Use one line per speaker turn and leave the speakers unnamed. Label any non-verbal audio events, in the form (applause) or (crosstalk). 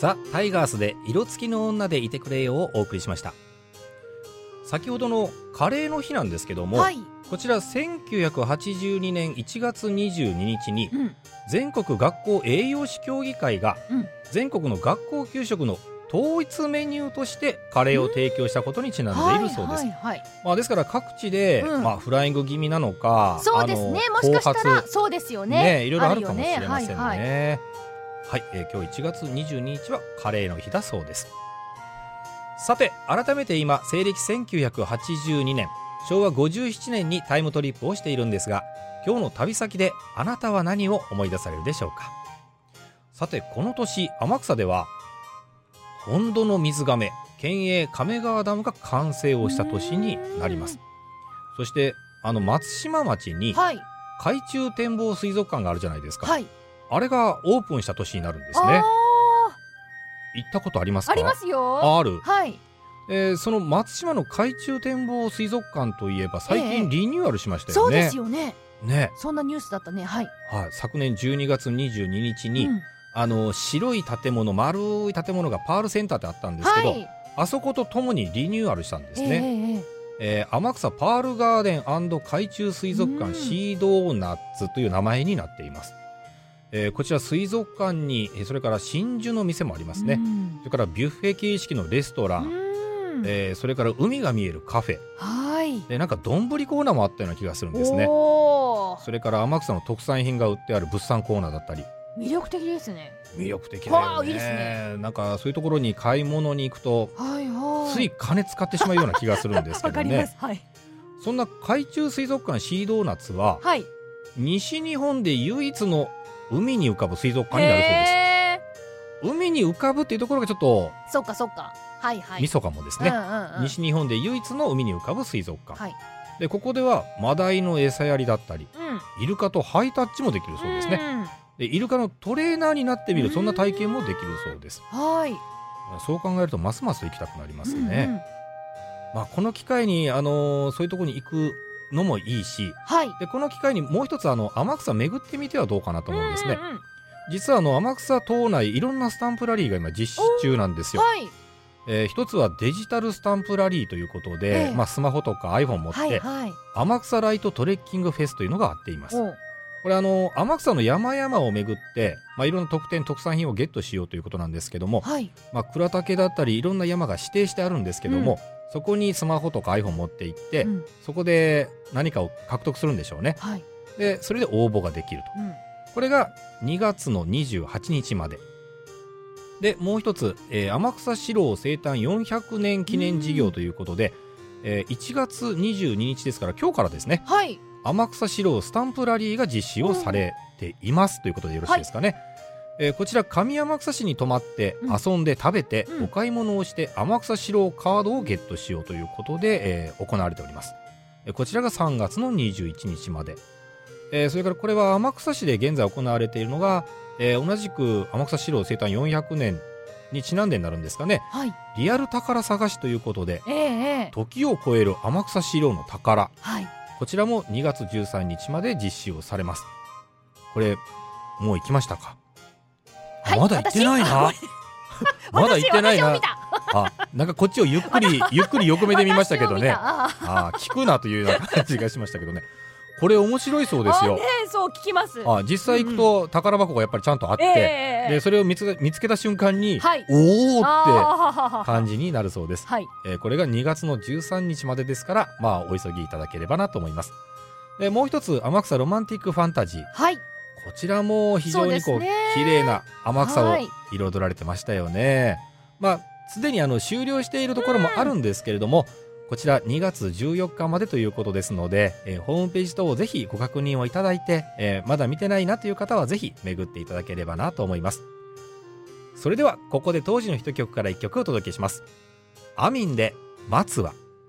ザ・タイガースで色付きの女でいてくれよをお送りしました。先ほどのカレーの日なんですけども、
はい、
こちら1982年1月22日に
うん、
全国学校栄養士協議会が
うん。
全国の学校給食の統一メニューとしてカレーを提供したことにちなんでいるそうです、
はいはいはい、
まあ、ですから各地で、
うん。
まあ、フライング気味なのか
そうですね。もしかしたらそうですよね。
ねいろいろあるかもしれませんね。
あるよね
はい、えー今日1月22日はカレーの日だそうです。さて改めて今西暦1982年昭和57年にタイムトリップをしているんですが今日の旅先であなたは何を思い出されるでしょうか？さてこの年天草では本土の水がめ県営亀川ダムが完成をした年になります。そしてあの松島町に
はい。
海中展望水族館があるじゃないですか、
はい
あれがオープンした年になるんです
あ
ね行ったことありますか？
ーありますよ。
あある、
はい。
えーその松島の海中展望水族館といえば最
え。え
近リニューアルしました
そう
よね、
ですよね。
ね、
そんなニュースだったね。はい、
はい、昨年12月22日に、
うん。
あの白い建物丸い建物がパールセンターってあったんですけど、
はい。
あそことともにリニューアルしたんです
ええ
ね、
ええ
え。ー天草パールガーデン海中水族
うん。
館シードーナッツという名前になっています、えーこちら水族館にえーそれから真珠の店もありますね、
うん。
それからビュッフェ形式のレストラン、
うん。
えーそれから海が見えるカフェ。
はい。
でなんか丼コーナーもあったような気がするんですね。それから天草の特産品が売ってある物産コーナーだったり。
魅力的ですね。
魅力的だよね。
いいですね。
なんかそういうところに買い物に行くと
はいはい。
つい金使ってしまうような気がするんですけどね。
す。はい。
そんな海中水族館シードーナツは
はい。
西日本で唯一の海に浮かぶ水族館になるそうです。
へ
海に浮かぶっていうところがちょっと
ーそっかそっか。はいはい。
ミソかもですね、
うんうんうん。
西日本で唯一の海に浮かぶ水族館、
はい。
でここではマダイの餌やりだったり
うん。
イルカとハイタッチもできるそうですね、
ん
でイルカのトレーナーになってみる
うん。
そんな体験もできるそうです。
はい。
そう考えるとますます行きたくなります
うん
ね、
うん。
まあ、この機会に、あのーそういうところに行くのもいいし
はい。
でこの機会にもう一つあの天草巡ってみてはどうかなと思うんですね、
うんうんうん。
実はあの天草島内いろんなスタンプラリーが今実施中なんですよ、
はい。
えー一つはデジタルスタンプラリーということで、
ええ。
まあ、スマホとか iPhone 持って、
はいはい。
天草ライトトレッキングフェスというのがあっています。これあの天草の山々を巡って、まあ、いろんな特典特産品をゲットしようということなんですけども、
はい。
まあ、倉岳だったりいろんな山が指定してあるんですけども、そこにスマホとか iPhone 持って行って、
うん。
そこで何かを獲得するんでしょうね。
はい。
でそれで応募ができると。
うん。
これが2月の28日まで。でもう一つ、えー天草四郎生誕400年記念事業ということで、えー1月22日ですから今日からですね。
はい。
天草四郎スタンプラリーが実施をされています、ということでよろしいですかね、えーこちら上天草市に泊まって
うん。
遊んで食べて、
うん。
お買い物をして天草四郎カードをゲットしようということで、えー行われております。えーこちらが3月の21日まで、えーそれからこれは天草市で現在行われているのが、えー同じく天草四郎生誕400年にちなんでになるんですかね。
はい。
リアル宝探しということで
ええええ
時を超える天草四郎の宝。
はい。
こちらも2月13日まで実施をされます。これ、もう行きましたか、あ
はい
まだ行ってないな。(laughs) まだ行ってないな (laughs) あ、なんかこっちをゆっくり、ゆっくり横目で見ましたけどね。(laughs)
あ
あ聞くなというような感じがしましたけどね。これ面白いそうですよ
あね。そう聞きます
あ実際行くと宝箱がやっぱりちゃんとあって、
ええええ
でそれを見つけ見つけた瞬間に、
はい
おーっ
あ
て感じになるそうです。
はい
えーこれが2月の13日までですから、まあ、お急ぎいただければなと思います。でもう一つ、天草ロマンティックファンタジー。
はい
こちらも非常にこう綺麗な天草を
はい
彩られてましたよね。まあ、すでにあの終了しているところもあるんですけれども、こちら2月14日までということですので、えーホームページ等をぜひご確認をいただいて、えーまだ見てないなという方はぜひ巡っていただければなと思います。それではここで当時のヒット曲から1曲お届けします。アミンで松は。